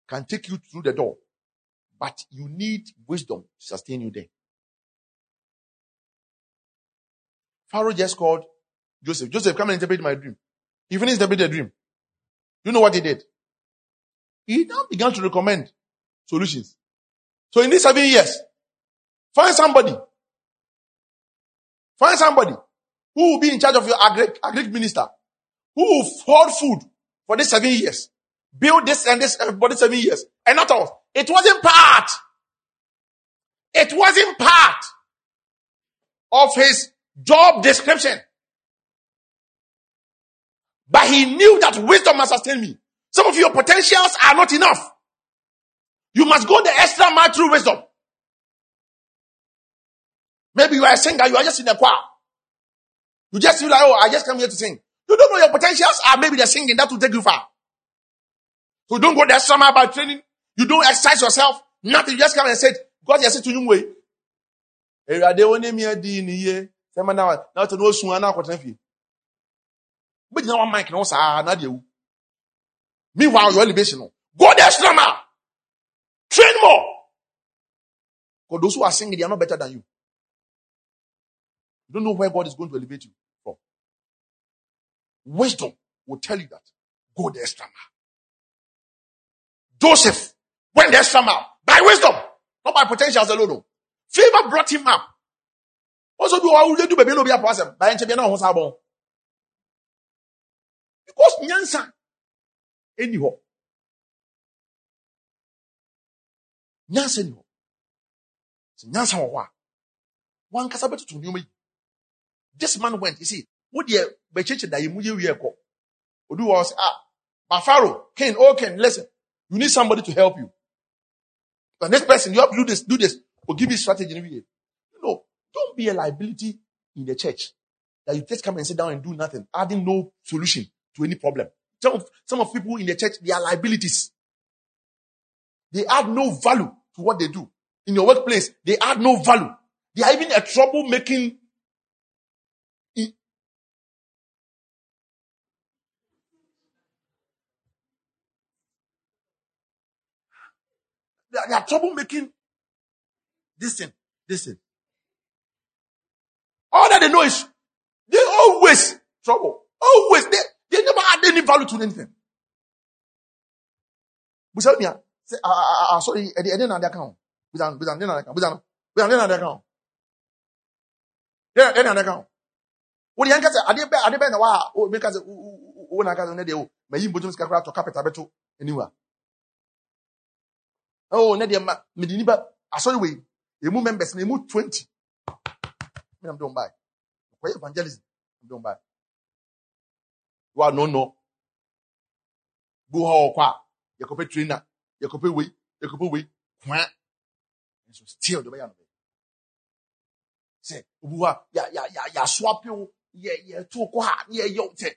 can take you through the door, but you need wisdom to sustain you there. Pharaoh just called Joseph. Joseph, come and interpret my dream. He finished interpreting the dream. You know what he did? He now began to recommend solutions. So in these seven years, find somebody Find somebody who will be in charge of your agri, agri minister, who will hold food for these seven years, build this and this uh, for these seven years, and not all. It wasn't part. It wasn't part of his job description. But he knew that wisdom must sustain me. Some of your potentials are not enough. You must go the extra mile through wisdom. Maybe you are a singer, you are just in a choir. You just feel like, oh, I just come here to sing. You don't know your potentials are maybe the singing that will take you far. So don't go there summer by training. You don't exercise yourself. Nothing. You just come and say, God, you say to you, way. Sema na na to no sun ana akwotena fie. Know one mic no sa na de Meanwhile, your elevation no. Go there summer. Train more. Because those who are singing, they are not better than you. You don't know where God is going to elevate you from. Wisdom will tell you that. Go the extra mile. Joseph went the extra mile by wisdom, not by potentials alone. Favor brought him up. Also, do I will do baby no be a person by any no sabon. Because nyansa anyhow. Nyansa anyhow. Nyansa wa. Wan kasa betu tu nyoma yi. This man went, you see, what the becheche that you muye ko. Odu was ah, but Pharaoh, King, oh King, listen, you need somebody to help you. The next person, you have to do this, do this, or give you strategy. You know, don't be a liability in the church that you just come and sit down and do nothing, adding no solution to any problem. Some of, some of people in the church, they are liabilities. They add no value to what they do. In your workplace, they add no value. They are even a trouble making. They are, they are trouble making this thing, this thing. All that they know is they always trouble. Always. They, they never add any value to anything. Busa say, ah, ah, ah, sorry, I didn't know that account. Busa, busa, didn't know that account. Busa, busa, didn't know that account. Didn't know that account. Wodi yanka sɛ adeɛ bɛ adeɛ bɛ na wa o mi ka sɛ o na ka sɛ ne deɛ o ma yi mbɔtɔm sika kora tɔ kapɛta bɛ to aniwa. Oh ne deɛ ma mi di nipa asɔre wei emu members na emu twenty. Mi na mi dɔn ba yi. Kɔyɛ evangelism mi dɔn ba yi. Wa no no. Bu hɔ ɔkɔ a yɛkɔpɛ trainer yɛkɔpɛ wei yɛkɔpɛ wei kwa nso still de bɛyɛ no bɛyɛ sɛ obi hɔ a yà yà yà yàsoa pew yɛ yɛto kɔ ha ne yɛyɛ o sɛ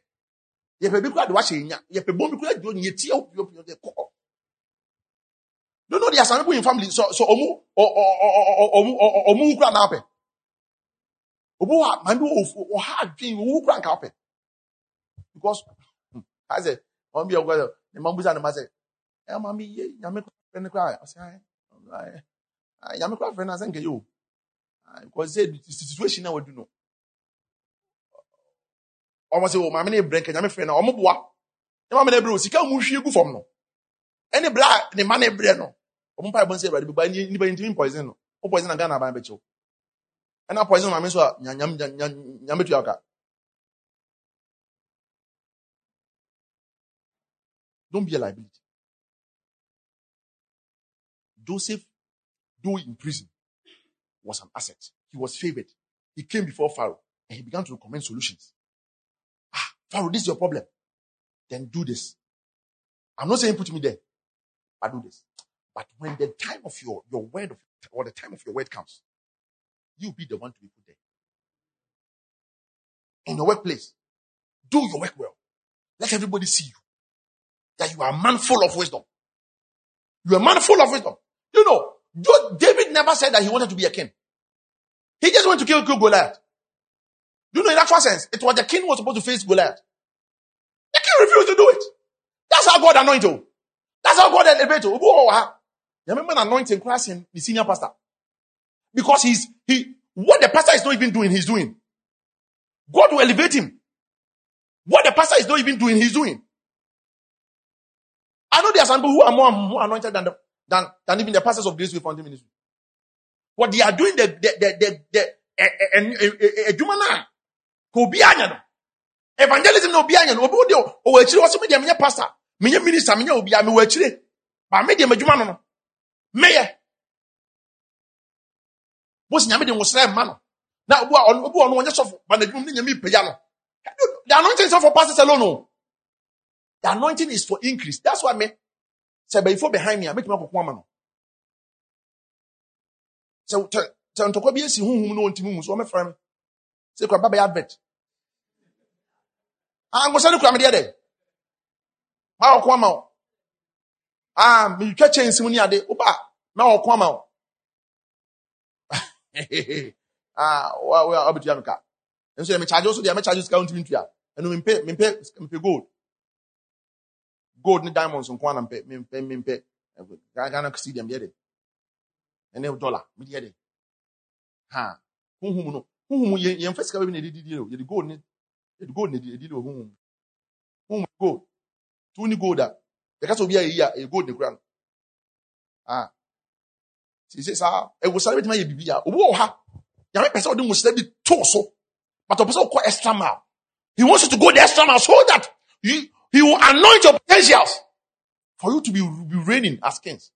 yɛpɛ bi kura de wahyɛ nya yɛpɛ bɔn bi kura de onyɛ tie o pio pio de kɔ don't know the asan people in family so so ɔmu ɔmu ɔmu kura na apɛ obi hɔ a maame wɔ ɔha adwin owu kura nka apɛ because ayɛ sɛ ɔn bi ɔkɔ sɛ ne ma busa ne ma sɛ ɛma mi ye nyame kora fɛ ne kora ɔsɛ ayɛ nyame kora fɛ ne asɛ nkɛyɛ o. Because sɛ situation na wadu no ɔmo sɛ o maame ne brɛ nkɛ nyame fɛ na ɔmo boa. Ne maame ne brɛ o sika mu hwie gu fam no. Ɛne brɛ a ne ma ne brɛ no ɔmo mpa ɛbɔ nsɛ ɛwurade bɛba nipa yi ntumi poison no. O poison na ghana aban bɛkyɛw ɛna poison maame nso a nyam nyam nyame tuya ka don't be a liability. Joseph, though in prison, was an asset. He was favored. He came before Pharaoh and he began to recommend solutions. Ah, Pharaoh, this is your problem. Then do this. I'm not saying put me there, but do this. But when the time of your, your word of, or the time of your word comes, you be the one to be put there. In your workplace, do your work well. Let everybody see you. That you are a man full of wisdom. You are a man full of wisdom. You know, David never said that he wanted to be a king. He just wanted to kill, kill Goliath. You know, in actual sense, it was the king who was supposed to face Goliath. The king refused to do it. That's how God anointed. That's how God elevated. Ah. You remember anointing class in the senior pastor? Because he's, he, what the pastor is not even doing, he's doing. God will elevate him. What the pastor is not even doing, he's doing. I know there are some people who are more, more anointed than the than, than even the pastors of this Fountain Ministry. What they are doing, the, the, the, the, the, adwuma na ko obi anya no evangelism na obi anya no obi wo de o wa akyire wo me me pastor me minister me obi a me wa akyire ba me de madwuma no no meyɛ bosi nyame de nwosra mma no na obi a obi ɔno ɔnyɛ sɔfo ba na adwuma ne nyame pagya no the anointing is not for pastors alone no the anointing is for increase. That's why me sɛ bɛyifo behind me a mɛtumi akɔko ama no sɛ sɛ ntɔkwa bi esi huhum na ontimi mu so ɔmɛfra me sɛ kura ba bɛyɛ advert. Ah ngosa ne kura me deɛ dɛ ma ɔko ama wo ah metwa kyɛnse mu ne ade ma ɔko ama wo ah wa wa no ka nso yɛ me charge so deɛ me sika ontimi ntua ɛno mempɛ mempɛ mempɛ gold. Gold ne diamonds nko ana mpɛ mempɛ mempɛ ghana si deɛ meyɛ dollar meyɛ de ha huhum no. Honhom yɛmfa sika bɛbi na ɛdididi o yɛde gold ne yɛde gold na ɛdidi wɔ huhum huhum gold. Tu gold a yɛka sɛ obi a yɛyi a ɛyɛ gold ne kura no. Ah sise saa ah, ɛwosare eh, bɛtumi ayɛ biribi a obi wɔ ha nyame pɛ sɛ ɔde nwosare bi too so but ɔpɛ sɛ ɔkɔ extra mile he wants you to go the extra mile so that you he will anoint your potentials for you to be, be reigning as kings.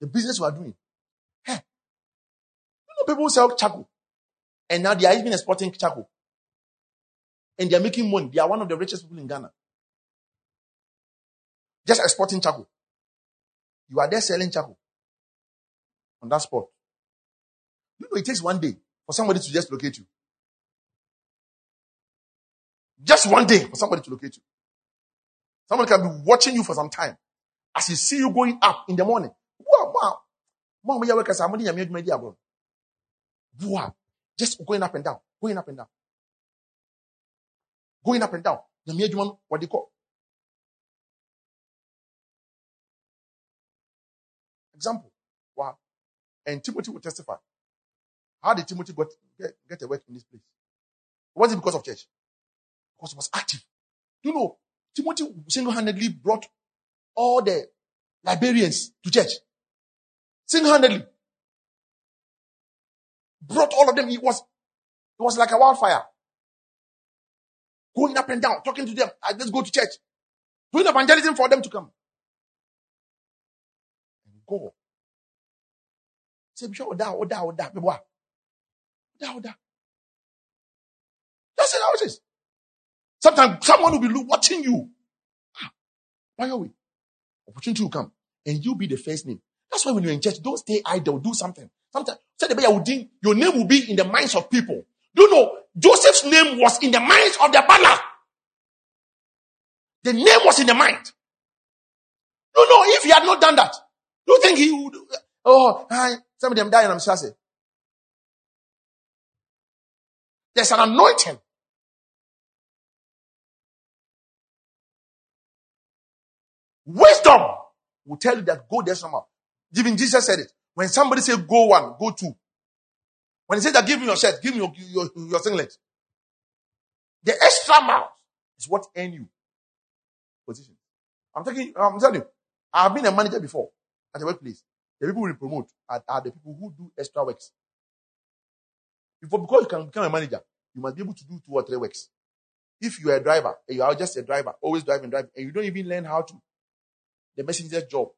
The business you are doing. Hey, you know people sell charcoal. And now they are even exporting charcoal. And they are making money. They are one of the richest people in Ghana. Just exporting charcoal. You are there selling charcoal. On that spot. You know, it takes one day for somebody to just locate you. Just one day for somebody to locate you. Someone can be watching you for some time. As you see you going up in the morning. Wow, wow. Just going up and down, going up and down. Going up and down. What they call. Example. Wow. And Timothy will testify. How did Timothy got, get, get a work in this place? Was it because of church? Because he was active. You know, Timothy single-handedly brought all the Liberians to church. Single-handedly. Brought all of them. It was, it was like a wildfire. Going up and down, talking to them. I just go to church. Doing evangelism for them to come. Go. Say, sure, oda, oda, oda, oda, oda. That's it, how it is. Sometimes someone will be watching you. Ah, why are we? Opportunity will come and you'll be the first name. That's why when you're in church, don't stay idle, do something. Sometimes, your name will be in the minds of people. Do you know Joseph's name was in the minds of the butler? The name was in the mind. You know, if he had not done that, you think he would? Oh, hi, some of them I'm sorry. There's an anointing Wisdom will tell you that go there somehow. Even Jesus said it. When somebody say go one, go two. When he said that give me your shirt, give me your, your, your singlet. The extra mile is what earn you position. I'm talking, I'm telling you, I've been a manager before at a workplace. The people we promote are, are the people who do extra works. Before, because you can become a manager, you must be able to do two or three works. If you are a driver, and you are just a driver, always driving, driving, and you don't even learn how to the messenger's job.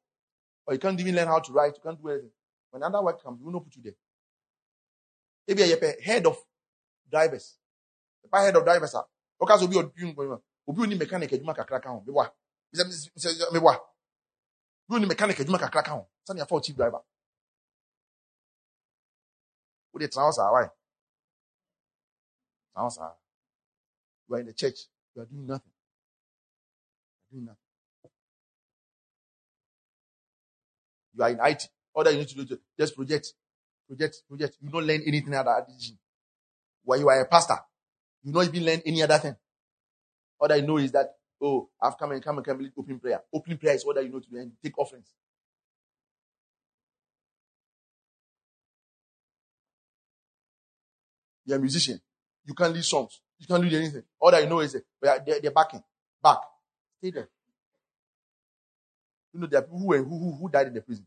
Or you can't even learn how to write, you can't do anything. When another work comes, we will not put you there. Maybe a head of drivers. The head of drivers. Okay, so be a obi oni mechanic adwuma kakra ka ho mewa bi oni mechanic adwuma kakra ka ho? Sani afa chief driver. Wo de tena saa why? Tena saa you are in the church. You are doing nothing. You are doing nothing. You are in IT. All that you need to do is just project, project, project. You don't learn anything other than While you are a pastor, you don't even learn any other thing. All that you know is that, oh, I've come and come and come and open prayer. Opening prayer is that you know to do and take offerings. You're a musician. You can't lead songs. You can't lead anything. All that you know is they're, they're backing. Back. Stay there. You know, there are people who, who, who died in the prison.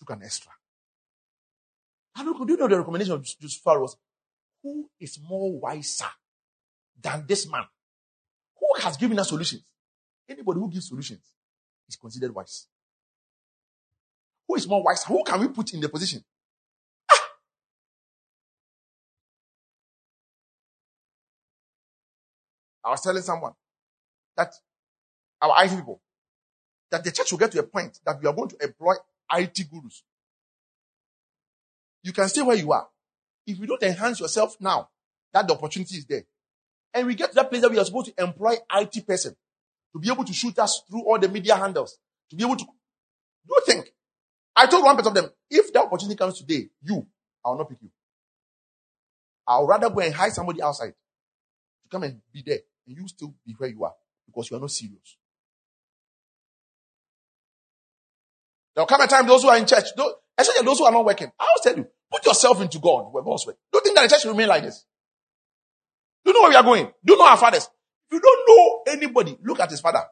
Took an extra. And look, do you know the recommendation of Joseph was, who is more wiser than this man? Who has given us solutions? Anybody who gives solutions is considered wise. Who is more wise? Who can we put in the position? Ah! I was telling someone that our IT people, that the church will get to a point that we are going to employ IT gurus. You can stay where you are. If you don't enhance yourself now, that the opportunity is there. And we get to that place that we are supposed to employ IT person to be able to shoot us through all the media handles, to be able to. Do you think? I told one person of them, if that opportunity comes today, you, I will not pick you. I'll rather go and hire somebody outside to come and be there, and you still be where you are because you are not serious. There'll come a time those who are in church, those, especially those who are not working. I'll tell you, put yourself into God where God's work. Don't think that the church will remain like this. You know where we are going? Do you know our fathers? If you don't know anybody, look at his father.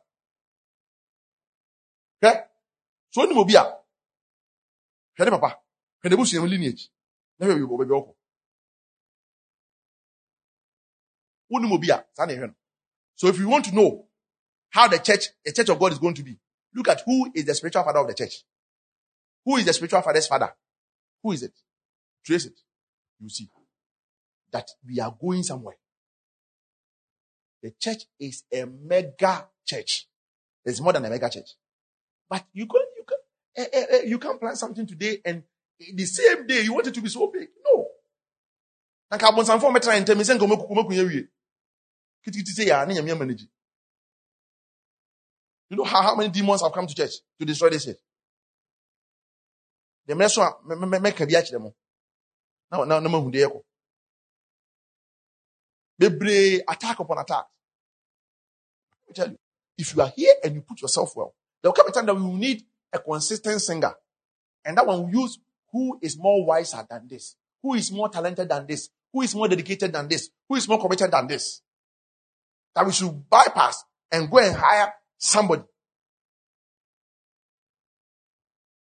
Okay? So any mobia. Hwede papa. Hwede busu lineage. Na hwede bi obi. Uni mobia. So if you want to know how the church, the church of God is going to be, look at who is the spiritual father of the church. Who is the spiritual father's father? Who is it? Trace it. You see that we are going somewhere. The church is a mega church. It's more than a mega church. But you can you can eh, eh, eh, you can plan something today and the same day you want it to be so big. No. Nanka abonsanfo metra ntem se nka omakunya wie. Kitikiti say ya na nyame manage. You know how, how many demons have come to church to destroy this church? yɛmmerɛ so a mɛka bi akyerɛ mo na na na mahu ɛkɔ bebree attack upon attack Let me tell you if you are here and you put yourself well there will come a time that we will need a consistent singer and that one will use who is more wiser than this who is more talented than this who is more dedicated than this who is more committed than this that we should bypass and go and hire somebody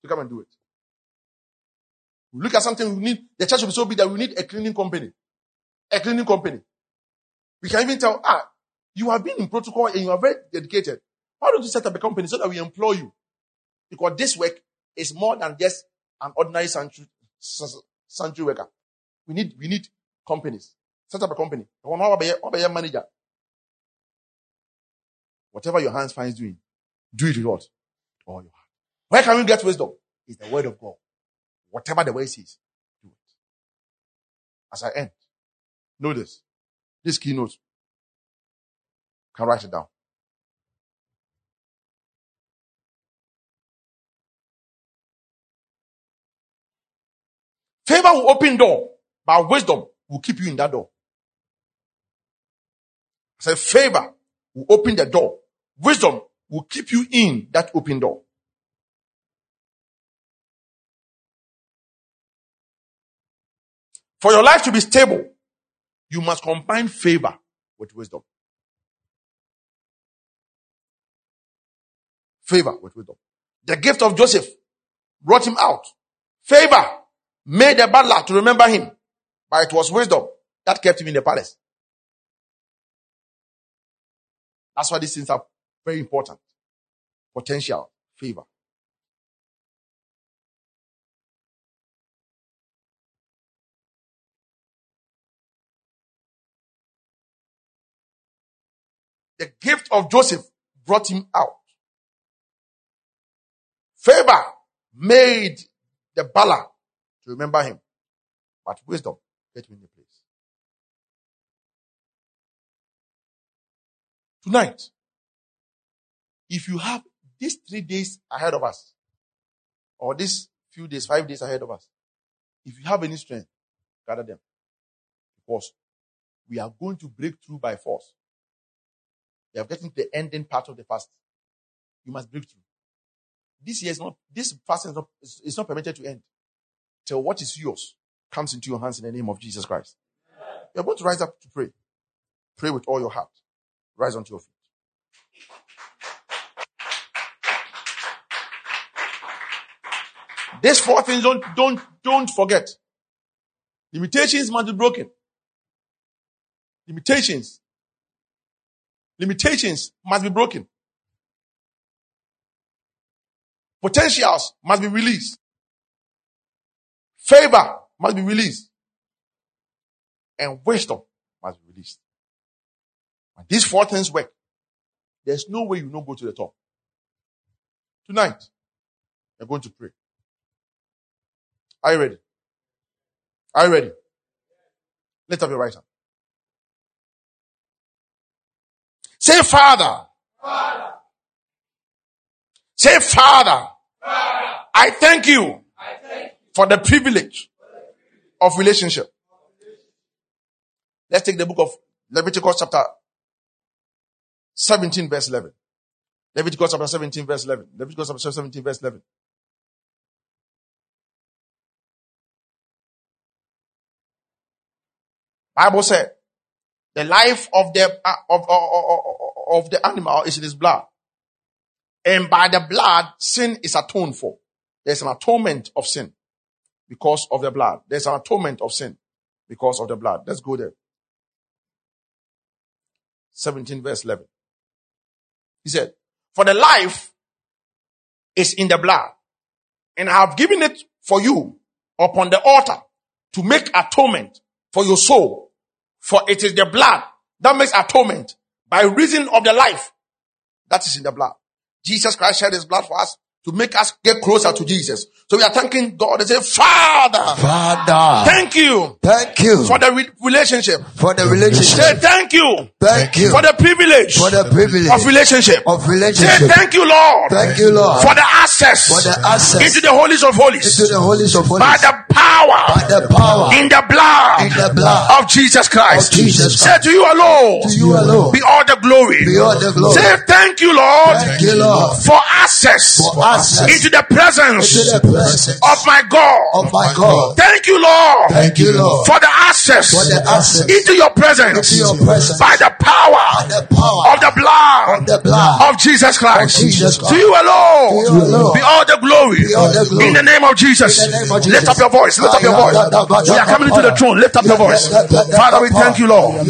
to come and do it. We look at something we need, the church will be so big that we need a cleaning company. A cleaning company. We can even tell, ah, you have been in protocol and you are very dedicated. Why don't you set up a company so that we employ you? Because this work is more than just an ordinary sanctuary, sanctuary worker. We need, we need companies. Set up a company. manager. Whatever your hands finds doing, do it with what? All your heart. Where can we get wisdom? It's the word of God. Whatever the word says, do it. As I end, know this. This keynote. Can write it down. Favor will open door, but wisdom will keep you in that door. I said favor will open the door. Wisdom will keep you in that open door. For your life to be stable, you must combine favor with wisdom. Favor with wisdom. The gift of Joseph brought him out. Favor made the butler to remember him, but it was wisdom that kept him in the palace. That's why these things are very important. Potential, favor. The gift of Joseph brought him out. Favor made the butler to remember him, but wisdom get him in the place. Tonight, if you have these three days ahead of us, or these few days, five days ahead of us, if you have any strength, gather them. Because we are going to break through by force. You are getting to the ending part of the fast. You must break through. This year is not, this fast is not, is not permitted to end till what is yours comes into your hands in the name of Jesus Christ. You're going to rise up to pray. Pray with all your heart. Rise onto your feet. These four things don't, don't, don't forget. Limitations must be broken. Limitations Limitations must be broken. Potentials must be released. Favor must be released. And wisdom must be released. When these four things work, there's no way you don't go to the top. Tonight, we're going to pray. Are you ready? Are you ready? Lift up your right hand. Say, Father. Father. Say, Father. Father. I thank you, I thank you for the privilege of relationship. Let's take the book of Leviticus chapter 17 verse 11. Leviticus chapter 17 verse 11. Leviticus chapter 17 verse 11. Bible said, the life of the, uh, of, of, of, the animal is in his blood. And by the blood, sin is atoned for. There's an atonement of sin because of the blood. There's an atonement of sin because of the blood. Let's go there. 17 verse 11. He said, for the life is in the blood and I have given it for you upon the altar to make atonement for your soul. For it is the blood that makes atonement by reason of the life that is in the blood. Jesus Christ shed his blood for us to make us get closer to Jesus. So we are thanking God and say, Father, Father, thank you thank you for the re- relationship. for the relationship. Say thank you Thank you for the privilege for the privilege of relationship. of relationship. Say thank you, Lord, Thank you, Lord, for the access for the access into the holies of holies into the holies of holies, by the power by the power in the blood in the blood of Jesus Christ. Of Jesus Say to you alone, to you alone. be all the glory. Be all the glory. Say thank you, Lord, Thank you, Lord, for access for access into the presence into the presence of my God. of my God. Thank you, Lord, Thank you, Lord, for the access for the access into your presence into your presence by the power the power of the blood of the blood of Jesus Christ. Of Jesus Christ. To you alone, To you alone. be all the glory. Be all the glory. In the name of Jesus. Name of Lift up your voice. Lift up your voice. We are coming into the throne. Lift up your voice. Father, we thank you, Lord.